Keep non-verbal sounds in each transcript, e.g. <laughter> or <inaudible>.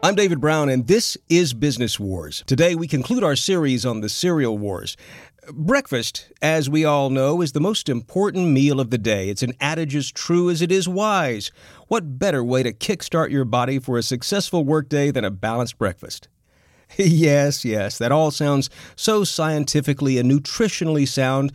I'm David Brown, and this is Business Wars. Today, we conclude our series on the cereal wars. Breakfast, as we all know, is the most important meal of the day. It's an adage as true as it is wise. What better way to kickstart your body for a successful workday than a balanced breakfast? <laughs> yes, yes, that all sounds so scientifically and nutritionally sound.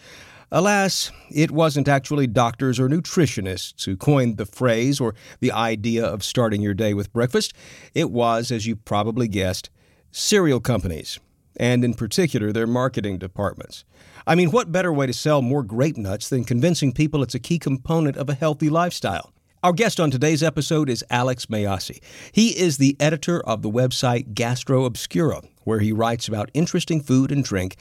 Alas, it wasn't actually doctors or nutritionists who coined the phrase or the idea of starting your day with breakfast. It was, as you probably guessed, cereal companies, and in particular their marketing departments. I mean, what better way to sell more grape nuts than convincing people it's a key component of a healthy lifestyle? Our guest on today's episode is Alex Mayyasi. He is the editor of the website Gastro Obscura, where he writes about interesting food and drink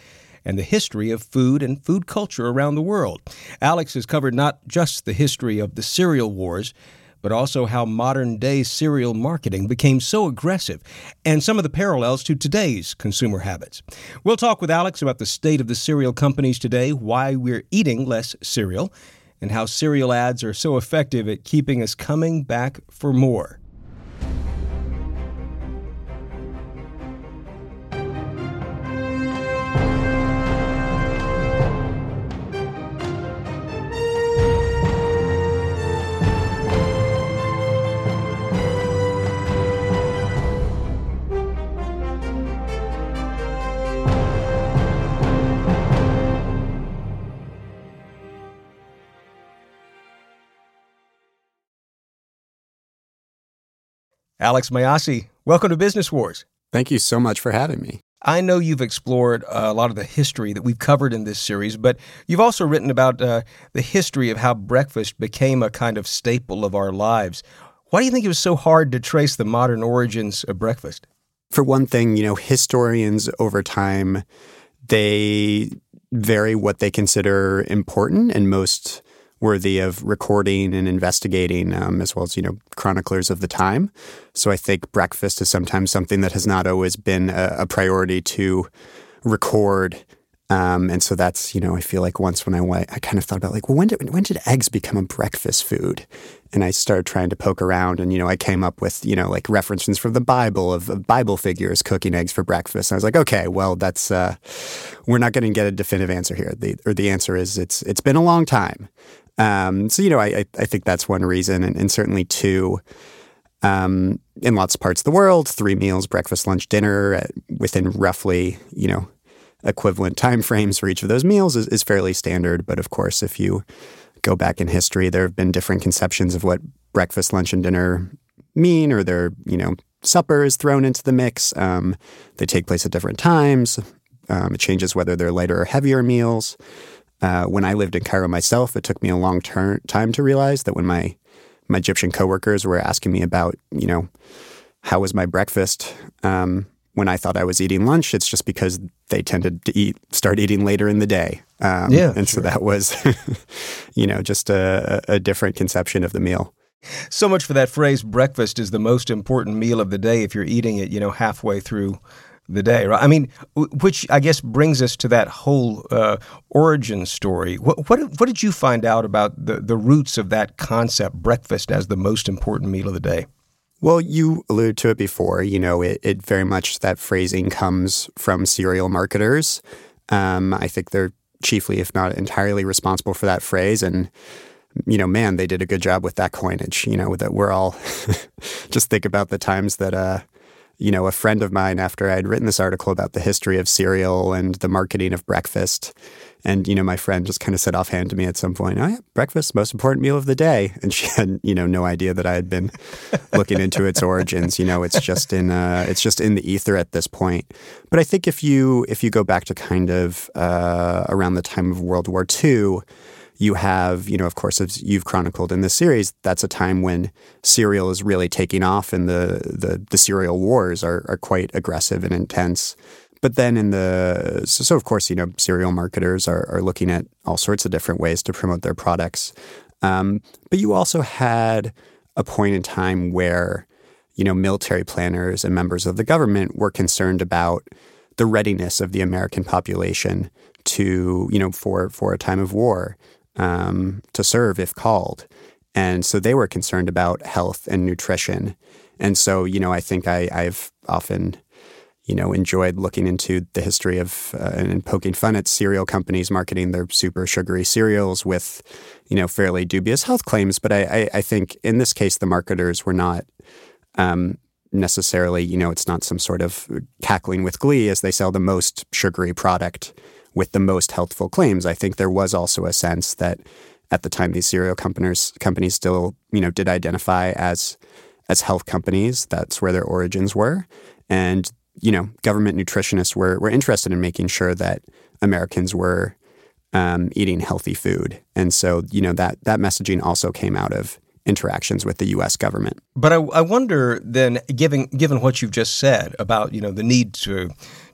and the history of food and food culture around the world. Alex has covered not just the history of the cereal wars, but also how modern day cereal marketing became so aggressive and some of the parallels to today's consumer habits. We'll talk with Alex about the state of the cereal companies today, why we're eating less cereal, and how cereal ads are so effective at keeping us coming back for more. Alex Mayyasi, welcome to Business Wars. Thank you so much for having me. I know you've explored uh, a lot of the history that we've covered in this series, but you've also written about uh, the history of how breakfast became a kind of staple of our lives. Why do you think it was so hard to trace the modern origins of breakfast? For one thing, you know, historians over time, they vary what they consider important, and most worthy of recording and investigating, um, as well as you know chroniclers of the time. So I think breakfast is sometimes something that has not always been a, a priority to record. Um, and so that's you know I feel like once when I went, I kind of thought about like well when did when did eggs become a breakfast food? And I started trying to poke around, and you know I came up with you know like references from the Bible of, of Bible figures cooking eggs for breakfast. And I was like, okay, well that's uh, we're not going to get a definitive answer here. The or the answer is it's it's been a long time. Um, so you know, I I think that's one reason, and, and certainly two. Um, in lots of parts of the world, three meals, breakfast, lunch, dinner, at, within roughly you know equivalent time frames for each of those meals is, is fairly standard. But of course, if you go back in history, there have been different conceptions of what breakfast, lunch, and dinner mean, or they're you know suppers thrown into the mix. Um, they take place at different times. Um, it changes whether they're lighter or heavier meals. Uh, when I lived in Cairo myself, it took me a long ter- time to realize that when my my Egyptian coworkers were asking me about, you know, how was my breakfast um, when I thought I was eating lunch, it's just because they tended to eat start eating later in the day. Um, yeah, and sure. so that was, <laughs> you know, just a, a different conception of the meal. So much for that phrase. Breakfast is the most important meal of the day. If you're eating it, you know, halfway through the day, right? I mean, which I guess brings us to that whole uh, origin story. What, what, what did you find out about the the roots of that concept, breakfast as the most important meal of the day? Well, you alluded to it before. You know, it, it very much that phrasing comes from cereal marketers. Um, I think they're chiefly, if not entirely, responsible for that phrase. And you know, man, they did a good job with that coinage. You know, that we're all <laughs> just think about the times that uh, you know, a friend of mine after I'd written this article about the history of cereal and the marketing of breakfast. And, you know, my friend just kind of said offhand to me at some point, oh, yeah, breakfast, most important meal of the day. And she had, you know, no idea that I had been <laughs> looking into its origins. You know, it's just in, uh, it's just in the ether at this point. But I think if you, if you go back to kind of uh, around the time of World War II, you have, you know, of course, as you've chronicled in this series, that's a time when cereal is really taking off and the the, the cereal wars are, are quite aggressive and intense. But then in the so, so of course, you know, cereal marketers are, are looking at all sorts of different ways to promote their products. Um, but you also had a point in time where, you know, military planners and members of the government were concerned about the readiness of the American population to, you know, for for a time of war um, to serve if called. And so they were concerned about health and nutrition. And so, you know, I think I, I've often, you know, enjoyed looking into the history of uh, and poking fun at cereal companies marketing their super sugary cereals with, you know, fairly dubious health claims. But I, I, I think in this case, the marketers were not um, necessarily, you know, it's not some sort of cackling with glee as they sell the most sugary product with the most healthful claims. I think there was also a sense that at the time these cereal companies companies still, you know, did identify as as health companies. That's where their origins were. And, you know, government nutritionists were were interested in making sure that Americans were um, eating healthy food. And so, you know, that that messaging also came out of interactions with the U.S. government. But I, I wonder then, given given what you've just said about you know the need to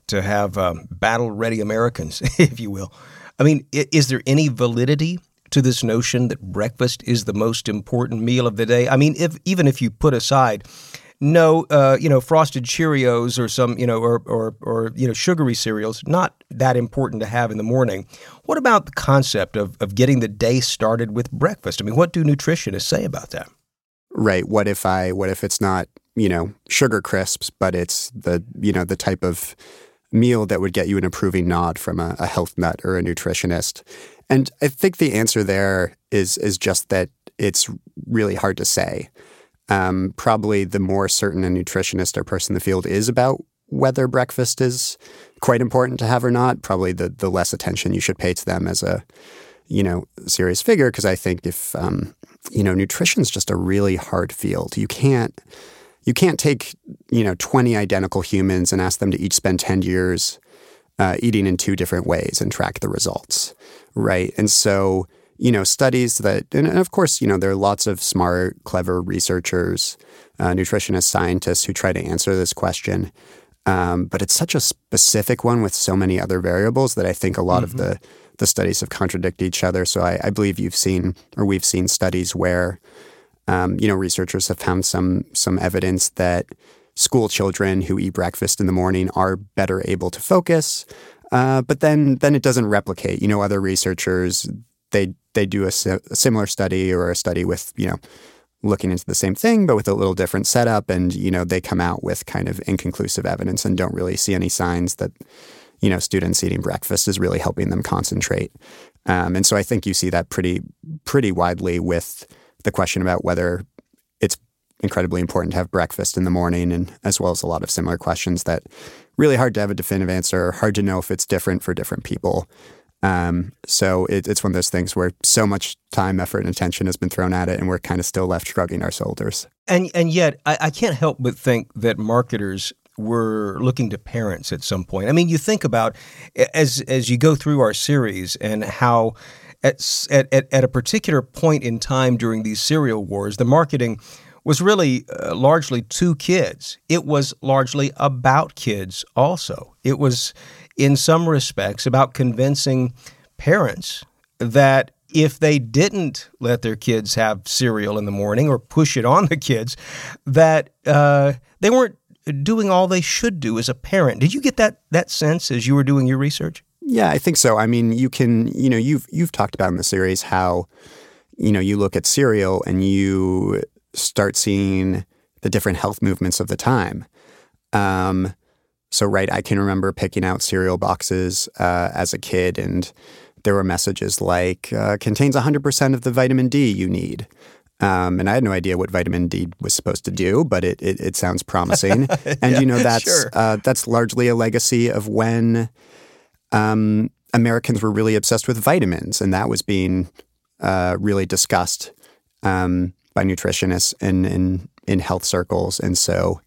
to have um, battle ready Americans, <laughs> if you will. I mean, is there any validity to this notion that breakfast is the most important meal of the day? I mean, if even if you put aside no, uh, you know, frosted Cheerios or some, you know, or, or, or, you know, sugary cereals, not that important to have in the morning. What about the concept of, of getting the day started with breakfast? I mean, what do nutritionists say about that? Right. What if I, what if it's not, you know, sugar crisps, but it's the, you know, the type of meal that would get you an approving nod from a, a health nut or a nutritionist? And I think the answer there is is just that it's really hard to say. Um, probably the more certain a nutritionist or person in the field is about whether breakfast is quite important to have or not, probably the the less attention you should pay to them as a you know serious figure. Because I think if um, you know nutrition is just a really hard field, you can't you can't take you know 20 identical humans and ask them to each spend 10 years uh, eating in two different ways and track the results right and so you know studies that and of course you know there are lots of smart clever researchers uh, nutritionists scientists who try to answer this question um, but it's such a specific one with so many other variables that i think a lot mm-hmm. of the the studies have contradicted each other so I, I believe you've seen or we've seen studies where um, you know, researchers have found some some evidence that school children who eat breakfast in the morning are better able to focus. Uh, but then then it doesn't replicate. You know, other researchers they they do a, a, similar study or a study with you know looking into the same thing but with a little different setup, and you know they come out with kind of inconclusive evidence and don't really see any signs that you know students eating breakfast is really helping them concentrate. Um, and so I think you see that pretty pretty widely with the question about whether it's incredibly important to have breakfast in the morning, and as well as a lot of similar questions that really hard to have a definitive answer, hard to know if it's different for different people. Um, so it, it's one of those things where so much time, effort, and attention has been thrown at it, and we're kind of still left shrugging our shoulders. And and yet, I, I can't help but think that marketers were looking to parents at some point. I mean, you think about as as you go through our series and how at, at, at a particular point in time during these cereal wars, the marketing was really uh, largely to kids. It was largely about kids also. It was, in some respects, about convincing parents that if they didn't let their kids have cereal in the morning or push it on the kids, that uh, they weren't doing all they should do as a parent. Did you get that that sense as you were doing your research? Yeah, I think so. I mean, you can, you know, you've you've talked about in the series how, you know, you look at cereal and you start seeing the different health movements of the time. Um, so, right, I can remember picking out cereal boxes uh, as a kid, and there were messages like uh, contains 100% of the vitamin D you need. Um, and I had no idea what vitamin D was supposed to do, but it it, it sounds promising. <laughs> And yeah, you know that's sure. uh, that's largely a legacy of when um, Americans were really obsessed with vitamins, and that was being uh, really discussed um, by nutritionists in, in in health circles. And so,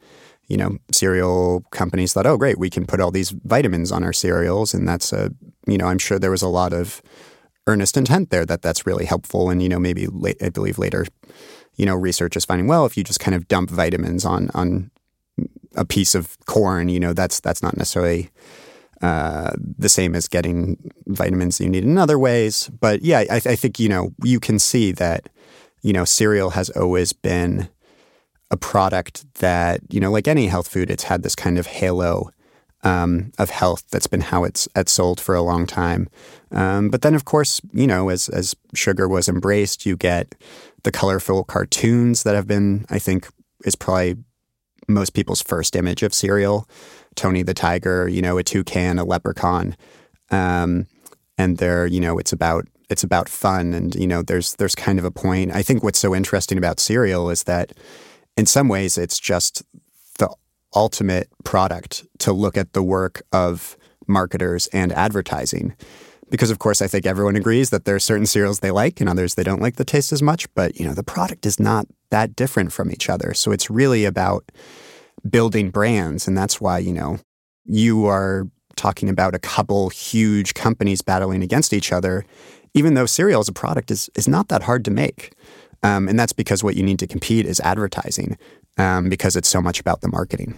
you know, cereal companies thought, "Oh, great, we can put all these vitamins on our cereals," and that's a you know, I'm sure there was a lot of earnest intent there that that's really helpful. And you know, maybe late, I believe later, you know, research is finding well if you just kind of dump vitamins on on a piece of corn, you know, that's that's not necessarily uh, the same as getting vitamins you need in other ways. But yeah, I, I think, you know, you can see that, you know, cereal has always been a product that, you know, like any health food, it's had this kind of halo um, of health. That's been how it's, it's sold for a long time. Um, but then, of course, you know, as as sugar was embraced, you get the colorful cartoons that have been, I think, is probably most people's first image of cereal. Tony the Tiger, you know, a toucan, a leprechaun. Um, and they're, you know, it's about it's about fun and you know there's there's kind of a point. I think what's so interesting about cereal is that in some ways it's just the ultimate product to look at the work of marketers and advertising. Because of course I think everyone agrees that there are certain cereals they like and others they don't like the taste as much, but you know the product is not that different from each other. So it's really about building brands and that's why, you know, you are talking about a couple huge companies battling against each other, even though cereal as a product is, is not that hard to make. Um, and that's because what you need to compete is advertising, um, because it's so much about the marketing.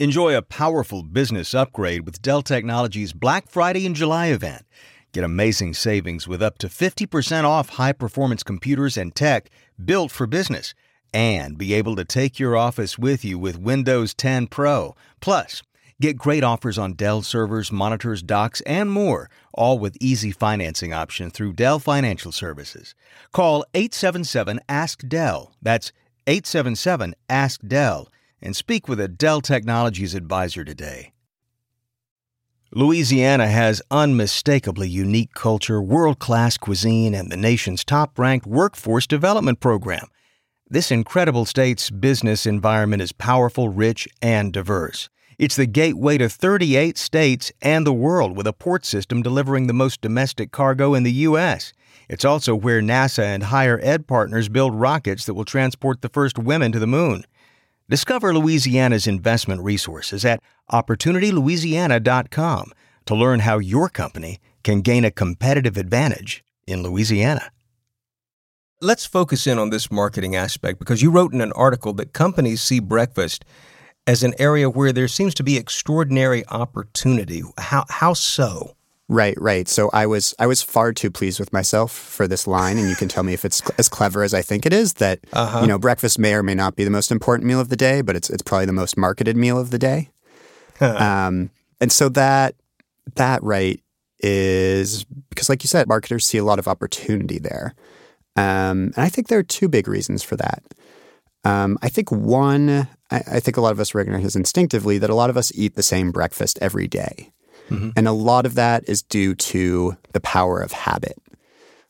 Enjoy a powerful business upgrade with Dell Technologies Black Friday and July event. Get amazing savings with up to 50% off high performance computers and tech built for business, and be able to take your office with you with Windows 10 Pro. Plus, get great offers on Dell servers, monitors, docks, and more, all with easy financing option through Dell Financial Services. Call 877 Ask Dell. That's 877 Ask Dell and speak with a Dell Technologies advisor today. Louisiana has unmistakably unique culture, world class cuisine, and the nation's top ranked workforce development program. This incredible state's business environment is powerful, rich, and diverse. It's the gateway to 38 states and the world with a port system delivering the most domestic cargo in the U.S. It's also where NASA and higher ed partners build rockets that will transport the first women to the moon. Discover Louisiana's investment resources at OpportunityLouisiana.com to learn how your company can gain a competitive advantage in Louisiana. Let's focus in on this marketing aspect because you wrote in an article that companies see breakfast as an area where there seems to be extraordinary opportunity. How, how so? Right, right. So I was I was far too pleased with myself for this line, and you can tell me if it's as clever as I think it is. That uh-huh. you know, breakfast may or may not be the most important meal of the day, but it's it's probably the most marketed meal of the day. um, and so that that right is because, like you said, marketers see a lot of opportunity there, um, and I think there are two big reasons for that. Um, I think one, I, I think a lot of us recognize instinctively that a lot of us eat the same breakfast every day. Mm-hmm. And a lot of that is due to the power of habit,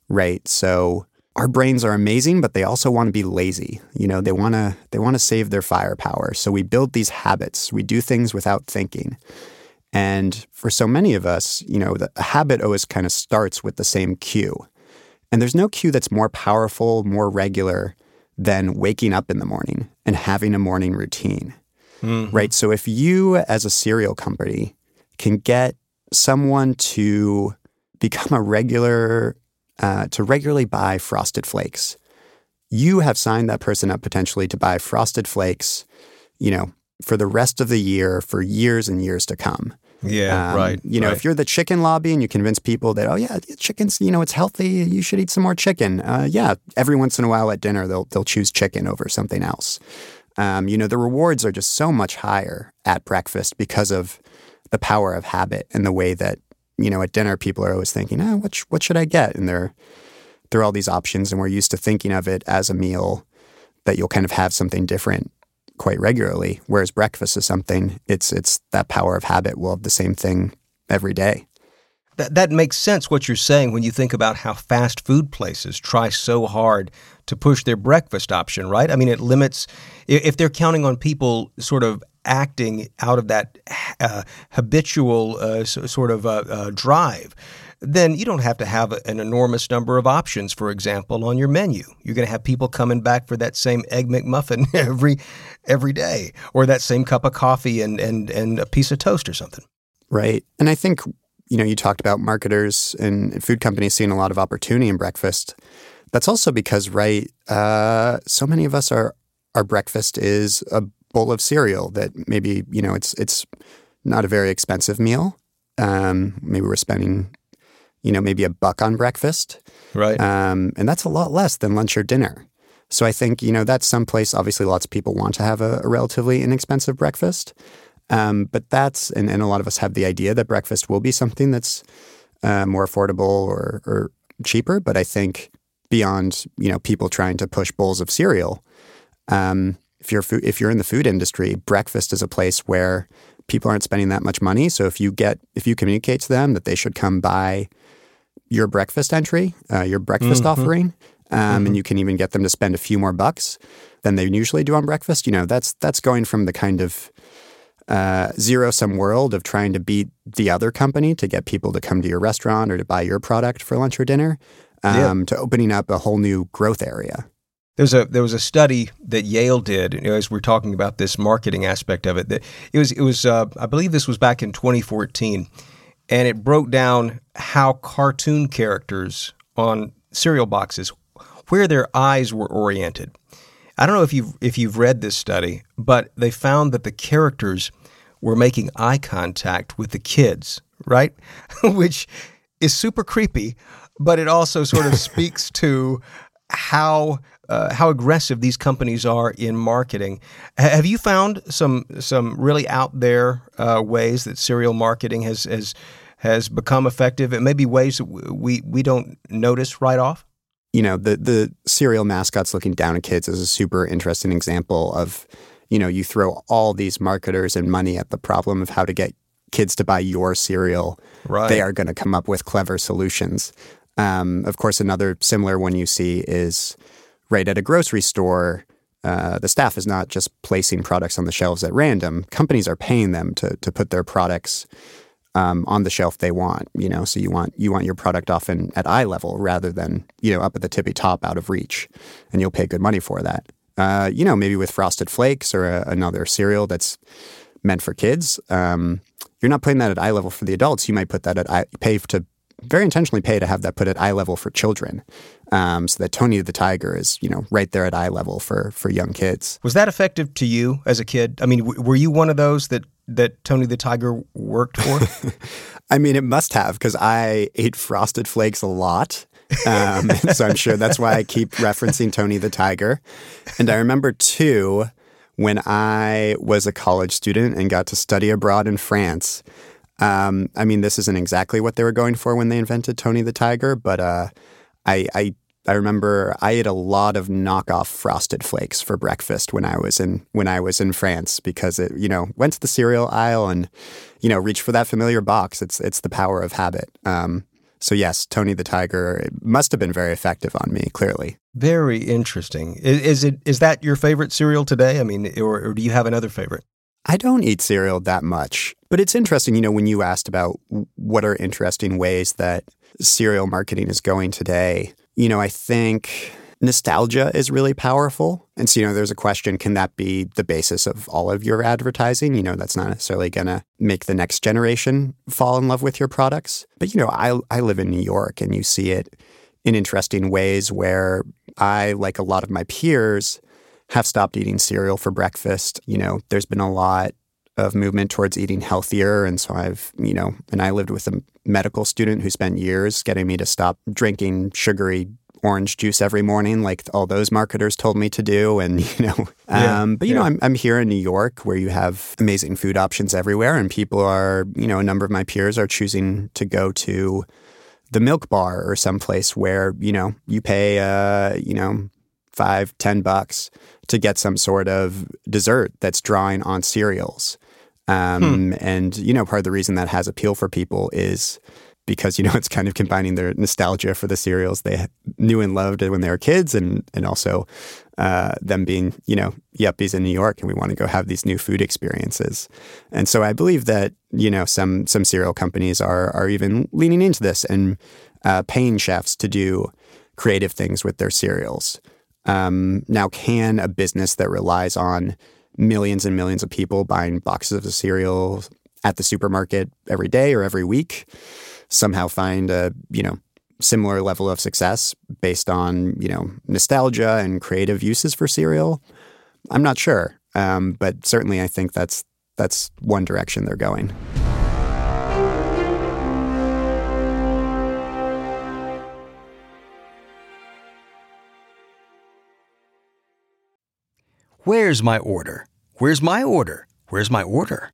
right? So our brains are amazing, but they also want to be lazy. You know, they want to they want to save their firepower. So we build these habits. We do things without thinking. And for so many of us, you know, the habit always kind of starts with the same cue. And there's no cue that's more powerful, more regular than waking up in the morning and having a morning routine. Mm-hmm. Right? So if you as a cereal company can get someone to become a regular, uh, to regularly buy frosted flakes, you have signed that person up potentially to buy frosted flakes, you know, for the rest of the year, for years and years to come. Yeah, um, right. You know, right. if you're the chicken lobby and you convince people that, oh yeah, chicken's, you know, it's healthy, you should eat some more chicken. Uh, yeah, every once in a while at dinner, they'll they'll choose chicken over something else. Um, you know, the rewards are just so much higher at breakfast because of the power of habit and the way that you know at dinner people are always thinking, oh, what sh- what should I get? And there there are all these options, and we're used to thinking of it as a meal that you'll kind of have something different quite regularly. Whereas breakfast is something it's it's that power of habit. We'll have the same thing every day. That that makes sense what you're saying when you think about how fast food places try so hard to push their breakfast option, right? I mean, it limits if they're counting on people sort of acting out of that uh, habitual uh, sort of uh, uh, drive, then you don't have to have an enormous number of options, for example, on your menu. You're going to have people coming back for that same egg McMuffin <laughs> every every day, or that same cup of coffee and and and a piece of toast or something. Right, and I think you know you talked about marketers and food companies seeing a lot of opportunity in breakfast. That's also because, right, uh, so many of us are our breakfast is a bowl of cereal that maybe you know it's it's not a very expensive meal. Um, maybe we're spending you know maybe a buck on breakfast, right? Um, and that's a lot less than lunch or dinner. So I think you know that's someplace. Obviously, lots of people want to have a, a relatively inexpensive breakfast, um, but that's and, and a lot of us have the idea that breakfast will be something that's uh, more affordable or, or cheaper. But I think beyond you know people trying to push bowls of cereal, um, if you're food, if you're in the food industry, breakfast is a place where people aren't spending that much money. So if you get if you communicate to them that they should come buy your breakfast entry, uh, your breakfast mm-hmm. offering, um, mm-hmm. and you can even get them to spend a few more bucks than they usually do on breakfast. You know, that's that's going from the kind of uh, zero sum world of trying to beat the other company to get people to come to your restaurant or to buy your product for lunch or dinner um, yeah. to opening up a whole new growth area. There's a there was a study that Yale did you know, as we're talking about this marketing aspect of it. That it was it was uh, I believe this was back in 2014, and it broke down how cartoon characters on cereal boxes where their eyes were oriented. I don't know if you've if you've read this study, but they found that the characters were making eye contact with the kids, right? <laughs> Which is super creepy, but it also sort of <laughs> speaks to how uh, how aggressive these companies are in marketing. H- have you found some some really out there uh, ways that cereal marketing has has has become effective, and maybe ways that we we don't notice right off? You know, the the cereal mascots looking down at kids is a super interesting example of, you know, you throw all these marketers and money at the problem of how to get kids to buy your cereal. Right. They are going to come up with clever solutions. Um, of course, another similar one you see is right at a grocery store, uh, the staff is not just placing products on the shelves at random. Companies are paying them to to put their products um, on the shelf they want. You know, so you want you want your product often at eye level rather than you know up at the tippy top out of reach, and you'll pay good money for that. Uh, you know, maybe with Frosted Flakes or a, another cereal that's meant for kids. Um, you're not putting that at eye level for the adults. You might put that at eye, pay to very intentionally pay to have that put at eye level for children, um, so that Tony the Tiger is you know right there at eye level for for young kids. Was that effective to you as a kid? I mean, w- were you one of those that that Tony the Tiger worked for? <laughs> I mean, it must have because I ate Frosted Flakes a lot. Um, <laughs> so I'm sure that's why I keep referencing Tony the Tiger. And I remember too when I was a college student and got to study abroad in France. Um, I mean, this isn't exactly what they were going for when they invented Tony the Tiger, but uh, I, I I remember I ate a lot of knockoff frosted flakes for breakfast when I was in when I was in France because it you know went to the cereal aisle and you know reached for that familiar box. It's it's the power of habit. Um, so yes, Tony the Tiger must have been very effective on me. Clearly, very interesting. Is, is it is that your favorite cereal today? I mean, or, or do you have another favorite? I don't eat cereal that much, but it's interesting, you know, when you asked about what are interesting ways that cereal marketing is going today, you know, I think nostalgia is really powerful. And so, you know, there's a question can that be the basis of all of your advertising? You know, that's not necessarily going to make the next generation fall in love with your products. But, you know, I, I live in New York and you see it in interesting ways where I, like a lot of my peers, have stopped eating cereal for breakfast. You know, there's been a lot of movement towards eating healthier. And so I've, you know, and I lived with a medical student who spent years getting me to stop drinking sugary orange juice every morning, like all those marketers told me to do. And, <laughs> you know, yeah, um, but, you yeah. know, I'm, I'm here in New York where you have amazing food options everywhere. And people are, you know, a number of my peers are choosing to go to the milk bar or someplace where, you know, you pay, uh, you know, five, ten bucks to get some sort of dessert that's drawing on cereals. Um, hmm. And, you know, part of the reason that has appeal for people is because, you know, <laughs> it's kind of combining their nostalgia for the cereals they knew and loved when they were kids and, and also uh, them being, you know, yuppies in New York and we want to go have these new food experiences. And so I believe that, you know, some, some cereal companies are, are even leaning into this and uh, paying chefs to do creative things with their cereals. Um, now, can a business that relies on millions and millions of people buying boxes of cereal at the supermarket every day or every week somehow find a you know similar level of success based on you know nostalgia and creative uses for cereal? I'm not sure, um, but certainly I think that's that's one direction they're going. Where's my order? Where's my order? Where's my order?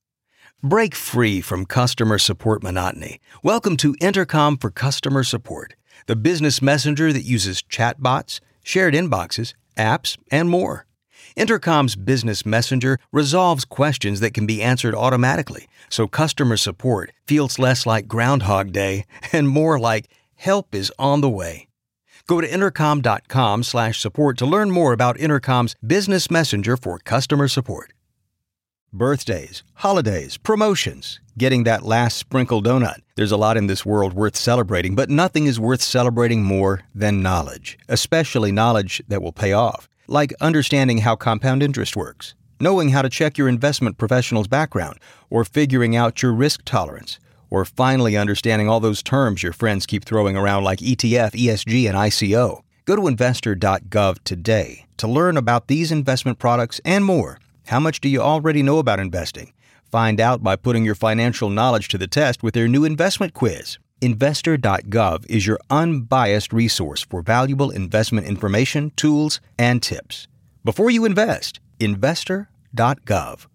Break free from customer support monotony. Welcome to Intercom for Customer Support, the business messenger that uses chatbots, shared inboxes, apps, and more. Intercom's business messenger resolves questions that can be answered automatically, so customer support feels less like Groundhog Day <laughs> and more like help is on the way. Go to intercom.com slash support to learn more about Intercom's business messenger for customer support birthdays, holidays, promotions, getting that last sprinkle donut. There's a lot in this world worth celebrating, but nothing is worth celebrating more than knowledge, especially knowledge that will pay off, like understanding how compound interest works, knowing how to check your investment professional's background, or figuring out your risk tolerance, or finally understanding all those terms your friends keep throwing around like ETF, ESG, and ICO. Go to investor.gov today to learn about these investment products and more how much do you already know about investing? Find out by putting your financial knowledge to the test with their new investment quiz. Investor.gov is your unbiased resource for valuable investment information, tools, and tips. Before you invest, investor.gov.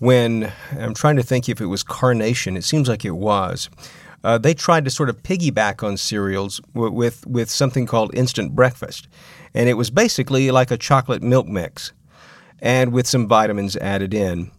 When I'm trying to think if it was Carnation, it seems like it was. Uh, they tried to sort of piggyback on cereals w- with with something called instant breakfast, and it was basically like a chocolate milk mix and with some vitamins added in.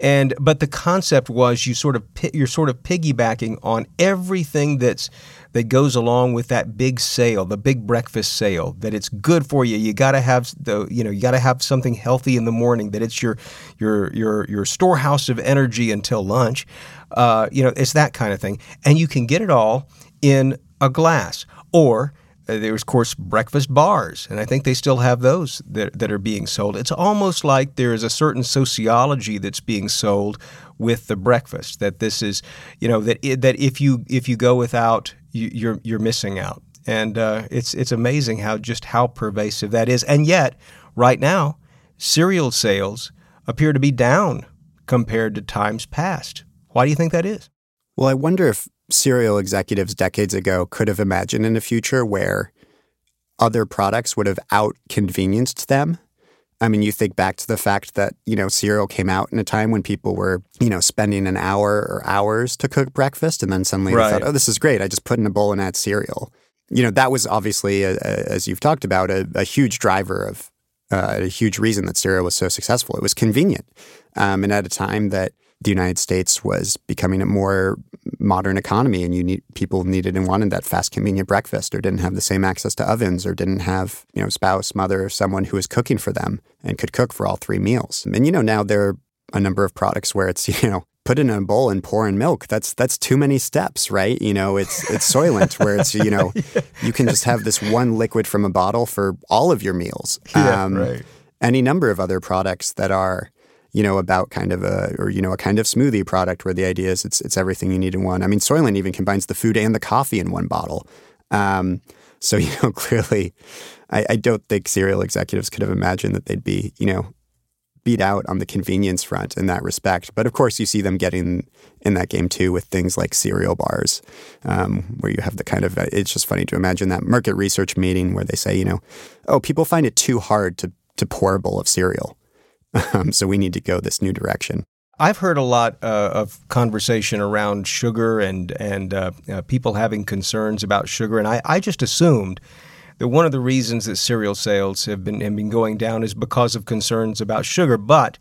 And but the concept was you sort of you're sort of piggybacking on everything that's that goes along with that big sale, the big breakfast sale. That it's good for you. You got to have the you know you got to have something healthy in the morning. That it's your your your your storehouse of energy until lunch. Uh, you know it's that kind of thing, and you can get it all in a glass or there was, of course, breakfast bars, and I think they still have those that, that are being sold. It's almost like there is a certain sociology that's being sold with the breakfast. That this is, you know, that that if you if you go without, you, you're, you're missing out. And uh, it's it's amazing how just how pervasive that is. And yet, right now, cereal sales appear to be down compared to times past. Why do you think that is? Well, I wonder if cereal executives decades ago could have imagined in a future where other products would have out convenienced them. I mean, you think back to the fact that, you know, cereal came out in a time when people were, you know, spending an hour or hours to cook breakfast. And then suddenly right. they thought, oh, this is great. I just put in a bowl and add cereal. You know, that was obviously, a, a, as you've talked about, a, a huge driver of uh, a huge reason that cereal was so successful. It was convenient. Um, and at a time that the United States was becoming a more modern economy, and you need people needed and wanted that fast, convenient breakfast, or didn't have the same access to ovens, or didn't have you know spouse, mother, someone who was cooking for them and could cook for all three meals. And you know now there are a number of products where it's <laughs> you know put in a bowl and pour in milk. That's that's too many steps, right? You know, it's it's Soylent where it's you know <laughs> yeah. you can just have this one liquid from a bottle for all of your meals. <laughs> Yeah, um, right. Any number of other products that are you know, about kind of a or you know a kind of smoothie product where the idea is it's it's everything you need in one. I mean, Soylent even combines the food and the coffee in one bottle. Um, so <laughs> you know, clearly, I, I don't think cereal executives could have imagined that they'd be you know beat out on the convenience front in that respect. But of course, you see them getting in that game too with things like cereal bars, um, where you have the kind of it's just funny to imagine that market research meeting where they say, you know, oh, people find it too hard to to pour a bowl of cereal. Um, so we need to go this new direction. I've heard a lot uh, of conversation around sugar and and uh, uh, people having concerns about sugar, and I, I just assumed that one of the reasons that cereal sales have been have been going down is because of concerns about sugar. But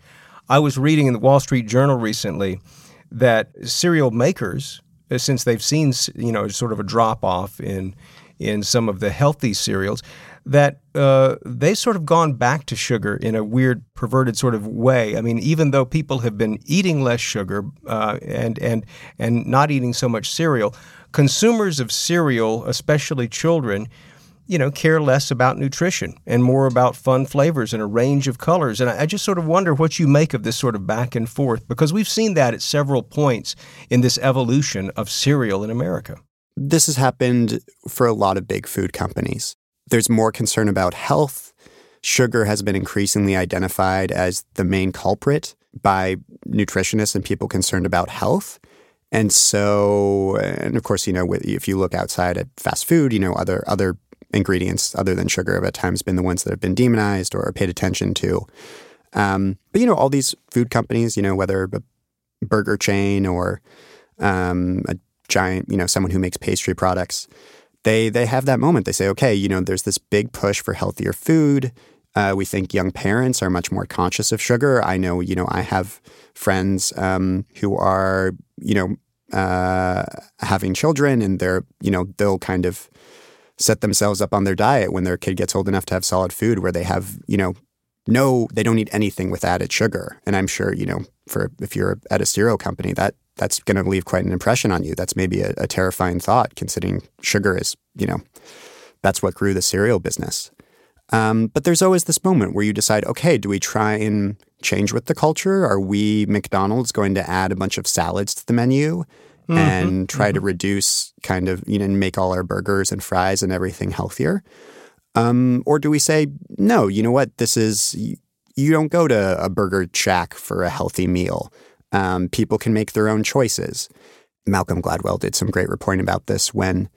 I was reading in the Wall Street Journal recently that cereal makers, uh, since they've seen you know sort of a drop off in in some of the healthy cereals, that uh, they've sort of gone back to sugar in a weird, perverted sort of way. I mean, even though people have been eating less sugar uh, and and and not eating so much cereal, consumers of cereal, especially children, you know, care less about nutrition and more about fun flavors and a range of colors. And I, I just sort of wonder what you make of this sort of back and forth because we've seen that at several points in this evolution of cereal in America. This has happened for a lot of big food companies there's more concern about health. Sugar has been increasingly identified as the main culprit by nutritionists and people concerned about health. And so, and of course, you know, if you look outside at fast food, you know, other other ingredients other than sugar have at times been the ones that have been demonized or paid attention to. Um, but you know, all these food companies, you know, whether a burger chain or um, a giant, you know, someone who makes pastry products, they they have that moment. They say, okay, you know, there's this big push for healthier food. Uh, we think young parents are much more conscious of sugar. I know, you know, I have friends um, who are, you know, uh, having children, and they're, you know, they'll kind of set themselves up on their diet when their kid gets old enough to have solid food, where they have, you know, no, they don't eat anything with added sugar. And I'm sure, you know, for if you're at a cereal company, that that's going to leave quite an impression on you. That's maybe a, a terrifying thought, considering sugar is, you know, that's what grew the cereal business. Um, but there's always this moment where you decide, okay, do we try and change with the culture? Are we McDonald's going to add a bunch of salads to the menu mm-hmm, and try mm-hmm. to reduce kind of you know make all our burgers and fries and everything healthier? Um, or do we say no? You know what? This is you don't go to a burger shack for a healthy meal. Um, people can make their own choices. Malcolm Gladwell did some great reporting about this when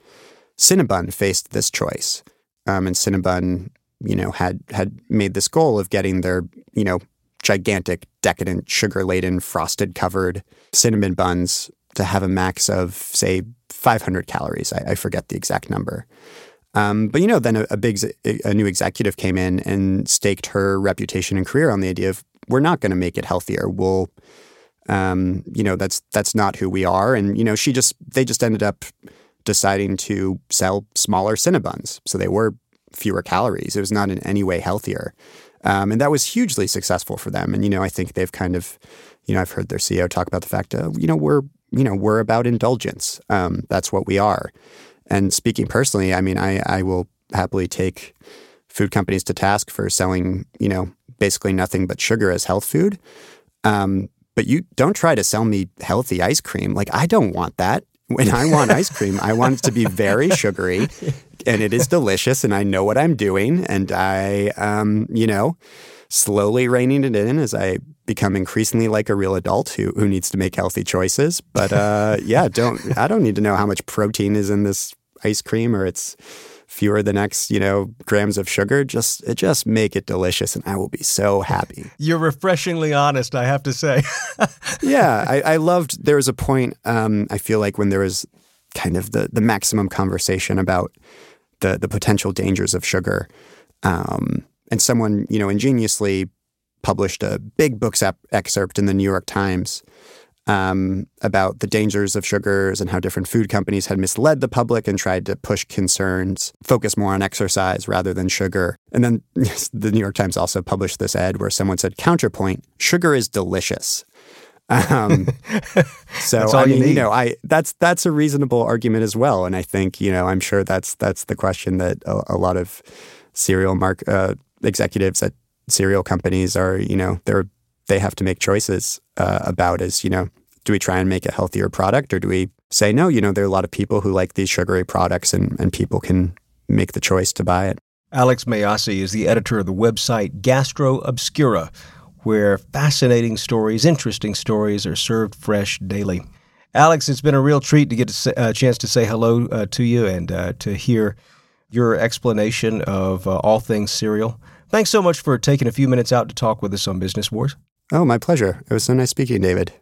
Cinnabon faced this choice. Um, and Cinnabon, you know, had had made this goal of getting their, you know, gigantic, decadent, sugar-laden, frosted-covered cinnamon buns to have a max of, say, 500 calories. I, I forget the exact number. Um, but you know, then a, a, big, a new executive came in and staked her reputation and career on the idea of we're not going to make it healthier. We'll um, you know, that's that's not who we are. And you know, she just they just ended up deciding to sell smaller Cinnabons, so they were fewer calories. It was not in any way healthier, um, and that was hugely successful for them. And you know, I think they've kind of, you know, I've heard their CEO talk about the fact, of, you know, we're you know we're about indulgence. Um, that's what we are. And speaking personally, I mean, I I will happily take food companies to task for selling, you know, basically nothing but sugar as health food. Um, but you don't try to sell me healthy ice cream. Like, I don't want that. When I want ice cream, I want it to be very <laughs> sugary and it is delicious and I know what I'm doing. And I, um, you know, slowly reining it in as I become increasingly like a real adult who, who needs to make healthy choices. But uh, yeah, don't, I don't need to know how much protein is in this ice cream or it's, fewer the next, you know, grams of sugar. Just just make it delicious, and I will be so happy. You're refreshingly honest, I have to say. <laughs> yeah, I, I, loved. There was a point. Um, I feel like when there was kind of the the maximum conversation about the the potential dangers of sugar, um, and someone you know ingeniously published a big books excerpt in the New York Times um, about the dangers of sugars and how different food companies had misled the public and tried to push concerns, focus more on exercise rather than sugar. And then <laughs> yes, the New York Times also published this ad where someone said, counterpoint, sugar is delicious. Um, <laughs> so I mean, you, you, know, I that's that's a reasonable argument as well, and I think you know, I'm sure that's that's the question that a, a lot of cereal mark uh, executives at cereal companies are, you know, they're they have to make choices uh, about is, you know, do we try and make a healthier product or do we say, no, you know, there are a lot of people who like these sugary products and, and people can make the choice to buy it. Alex Mayyasi is the editor of the website Gastro Obscura, where fascinating stories, interesting stories are served fresh daily. Alex, it's been a real treat to get a uh, chance to say hello uh, to you and uh, to hear your explanation of uh, all things cereal. Thanks so much for taking a few minutes out to talk with us on Business Wars. Oh, my pleasure. It was so nice speaking, David.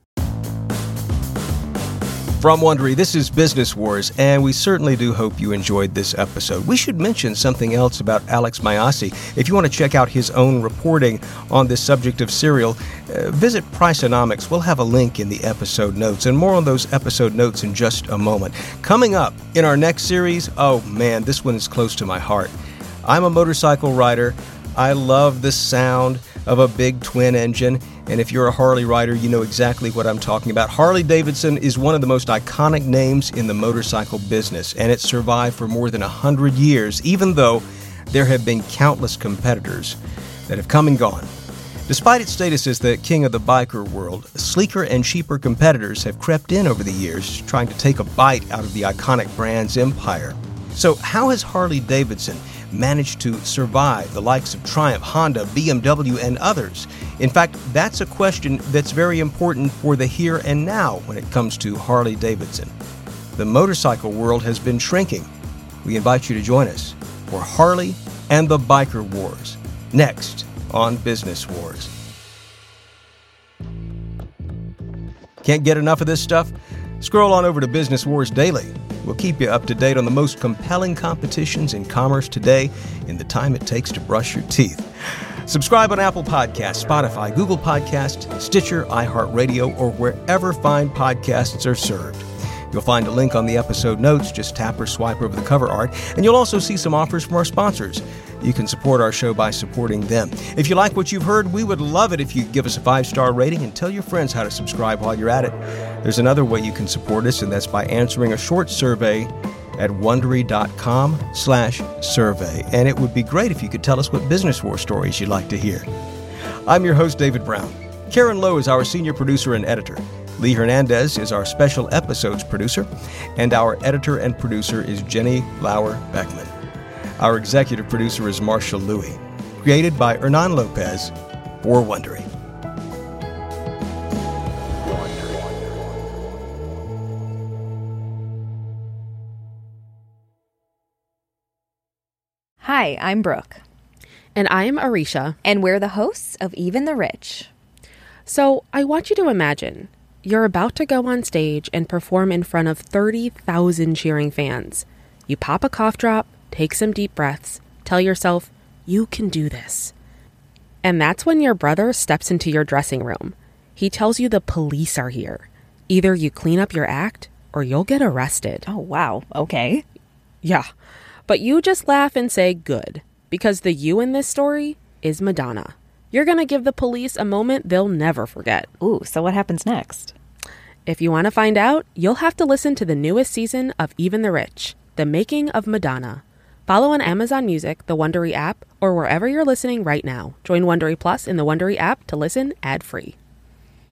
From Wondery, this is Business Wars, and we certainly do hope you enjoyed this episode. We should mention something else about Alex Mayyasi. If you want to check out his own reporting on this subject of cereal, uh, visit Priceonomics. We'll have a link in the episode notes, and more on those episode notes in just a moment. Coming up in our next series, oh man, this one is close to my heart. I'm a motorcycle rider. I love the sound of a big twin engine. And if you're a Harley rider, you know exactly what I'm talking about. Harley Davidson is one of the most iconic names in the motorcycle business, and it survived for more than 100 years, even though there have been countless competitors that have come and gone. Despite its status as the king of the biker world, sleeker and cheaper competitors have crept in over the years, trying to take a bite out of the iconic brand's empire. So, how has Harley Davidson managed to survive the likes of Triumph, Honda, BMW, and others? In fact, that's a question that's very important for the here and now when it comes to Harley Davidson. The motorcycle world has been shrinking. We invite you to join us for Harley and the Biker Wars, next on Business Wars. Can't get enough of this stuff? Scroll on over to Business Wars Daily. We'll keep you up to date on the most compelling competitions in commerce today in the time it takes to brush your teeth. Subscribe on Apple Podcasts, Spotify, Google Podcast, Stitcher, iHeartRadio, or wherever fine podcasts are served. You'll find a link on the episode notes. Just tap or swipe over the cover art, and you'll also see some offers from our sponsors. You can support our show by supporting them. If you like what you've heard, we would love it if you give us a five star rating and tell your friends how to subscribe while you're at it. There's another way you can support us, and that's by answering a short survey at wondery.com slash survey. And it would be great if you could tell us what business war stories you'd like to hear. I'm your host, David Brown. Karen Lowe is our senior producer and editor. Lee Hernandez is our special episodes producer, and our editor and producer is Jenny Lauer Beckman. Our executive producer is Marshall Lewy. Created by Hernan Lopez for Wondery. Hi, I'm Brooke. And I'm Aricia. And we're the hosts of Even the Rich. So I want you to imagine you're about to go on stage and perform in front of 30,000 cheering fans. You pop a cough drop, take some deep breaths, tell yourself, you can do this. And that's when your brother steps into your dressing room. He tells you the police are here. Either you clean up your act or you'll get arrested. Oh, wow. Okay. Yeah. But you just laugh and say good, because the you in this story is Madonna. You're going to give the police a moment they'll never forget. Ooh, so what happens next? If you want to find out, you'll have to listen to the newest season of Even the Rich, The Making of Madonna. Follow on Amazon Music, the Wondery app, or wherever you're listening right now. Join Wondery Plus in the Wondery app to listen ad-free.